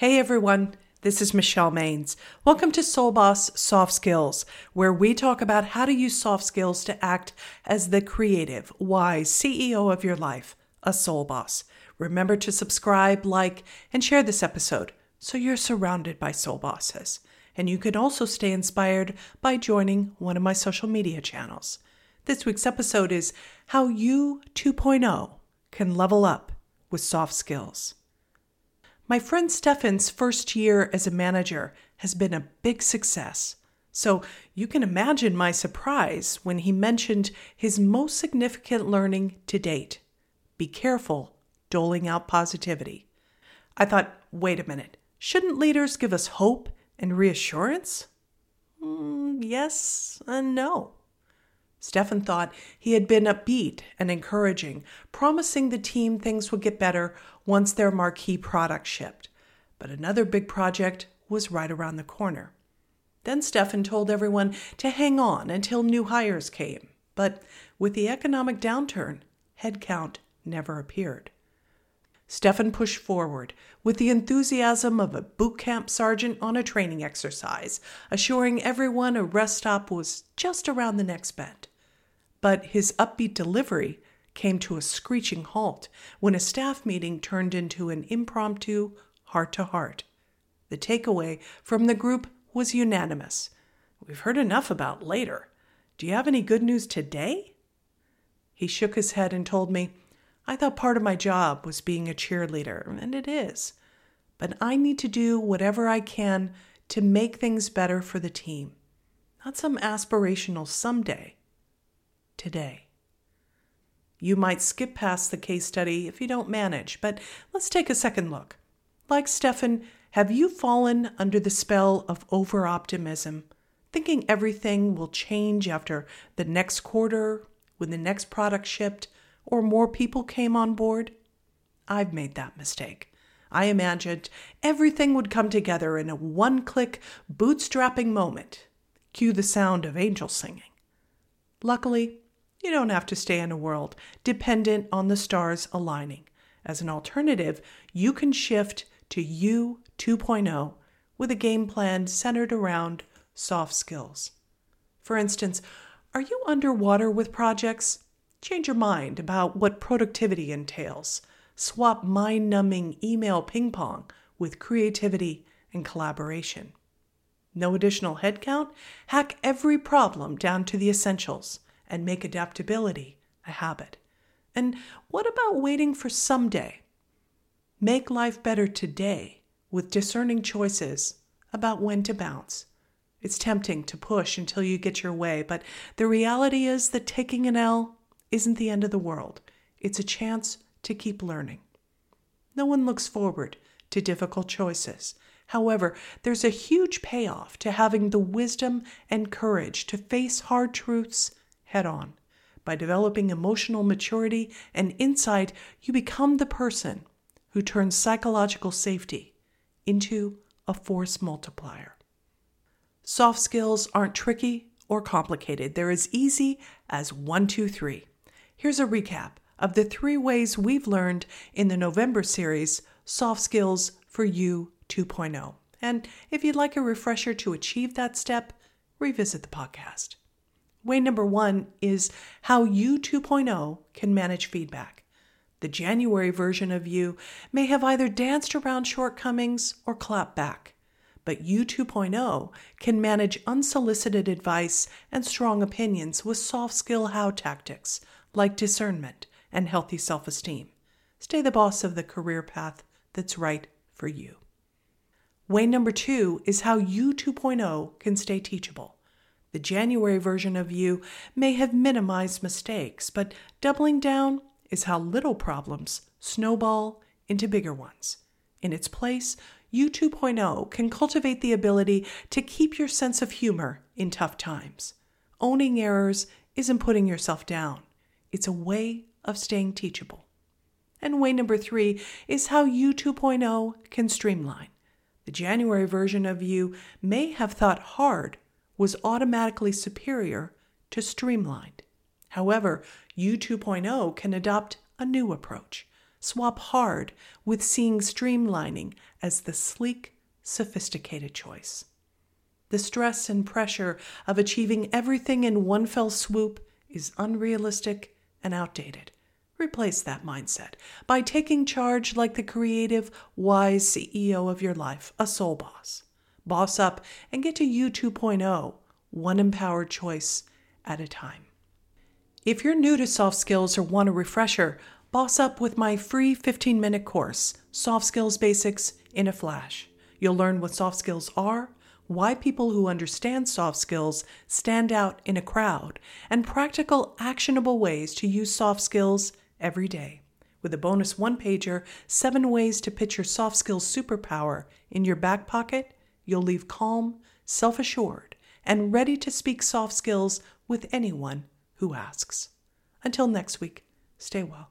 Hey everyone, this is Michelle Maines. Welcome to Soul Boss Soft Skills, where we talk about how to use soft skills to act as the creative, wise CEO of your life, a soul boss. Remember to subscribe, like, and share this episode so you're surrounded by soul bosses. And you can also stay inspired by joining one of my social media channels. This week's episode is How You 2.0 Can Level Up with Soft Skills. My friend Stefan's first year as a manager has been a big success. So you can imagine my surprise when he mentioned his most significant learning to date. Be careful doling out positivity. I thought, wait a minute, shouldn't leaders give us hope and reassurance? Mm, yes and no. Stefan thought he had been upbeat and encouraging, promising the team things would get better once their marquee product shipped. But another big project was right around the corner. Then Stefan told everyone to hang on until new hires came. But with the economic downturn, headcount never appeared. Stefan pushed forward with the enthusiasm of a boot camp sergeant on a training exercise, assuring everyone a rest stop was just around the next bend. But his upbeat delivery came to a screeching halt when a staff meeting turned into an impromptu heart to heart. The takeaway from the group was unanimous. We've heard enough about later. Do you have any good news today? He shook his head and told me, I thought part of my job was being a cheerleader, and it is. But I need to do whatever I can to make things better for the team. Not some aspirational someday. Today. You might skip past the case study if you don't manage, but let's take a second look. Like Stefan, have you fallen under the spell of over optimism, thinking everything will change after the next quarter, when the next product shipped, or more people came on board? I've made that mistake. I imagined everything would come together in a one click, bootstrapping moment. Cue the sound of angels singing. Luckily, you don't have to stay in a world dependent on the stars aligning. As an alternative, you can shift to You 2.0 with a game plan centered around soft skills. For instance, are you underwater with projects? Change your mind about what productivity entails. Swap mind numbing email ping pong with creativity and collaboration. No additional headcount? Hack every problem down to the essentials and make adaptability a habit. And what about waiting for someday? Make life better today with discerning choices about when to bounce. It's tempting to push until you get your way, but the reality is that taking an L isn't the end of the world. It's a chance to keep learning. No one looks forward to difficult choices. However, there's a huge payoff to having the wisdom and courage to face hard truths head on. By developing emotional maturity and insight, you become the person who turns psychological safety into a force multiplier. Soft skills aren't tricky or complicated, they're as easy as one, two, three. Here's a recap of the three ways we've learned in the November series Soft Skills for You 2.0. And if you'd like a refresher to achieve that step, revisit the podcast. Way number one is how You 2.0 can manage feedback. The January version of you may have either danced around shortcomings or clapped back, but You 2.0 can manage unsolicited advice and strong opinions with soft skill how tactics like discernment and healthy self esteem. Stay the boss of the career path that's right for you. Way number two is how you 2.0 can stay teachable. The January version of you may have minimized mistakes, but doubling down is how little problems snowball into bigger ones. In its place, you 2.0 can cultivate the ability to keep your sense of humor in tough times. Owning errors isn't putting yourself down, it's a way of staying teachable. And way number three is how you 2.0 can streamline. The January version of you may have thought hard was automatically superior to streamlined. However, You 2.0 can adopt a new approach. Swap hard with seeing streamlining as the sleek, sophisticated choice. The stress and pressure of achieving everything in one fell swoop is unrealistic and outdated. Replace that mindset by taking charge like the creative, wise CEO of your life, a soul boss. Boss up and get to you 2.0, one empowered choice at a time. If you're new to soft skills or want a refresher, boss up with my free 15 minute course, Soft Skills Basics in a Flash. You'll learn what soft skills are, why people who understand soft skills stand out in a crowd, and practical, actionable ways to use soft skills every day. With a bonus one pager, seven ways to pitch your soft skills superpower in your back pocket, you'll leave calm, self assured, and ready to speak soft skills with anyone who asks. Until next week, stay well.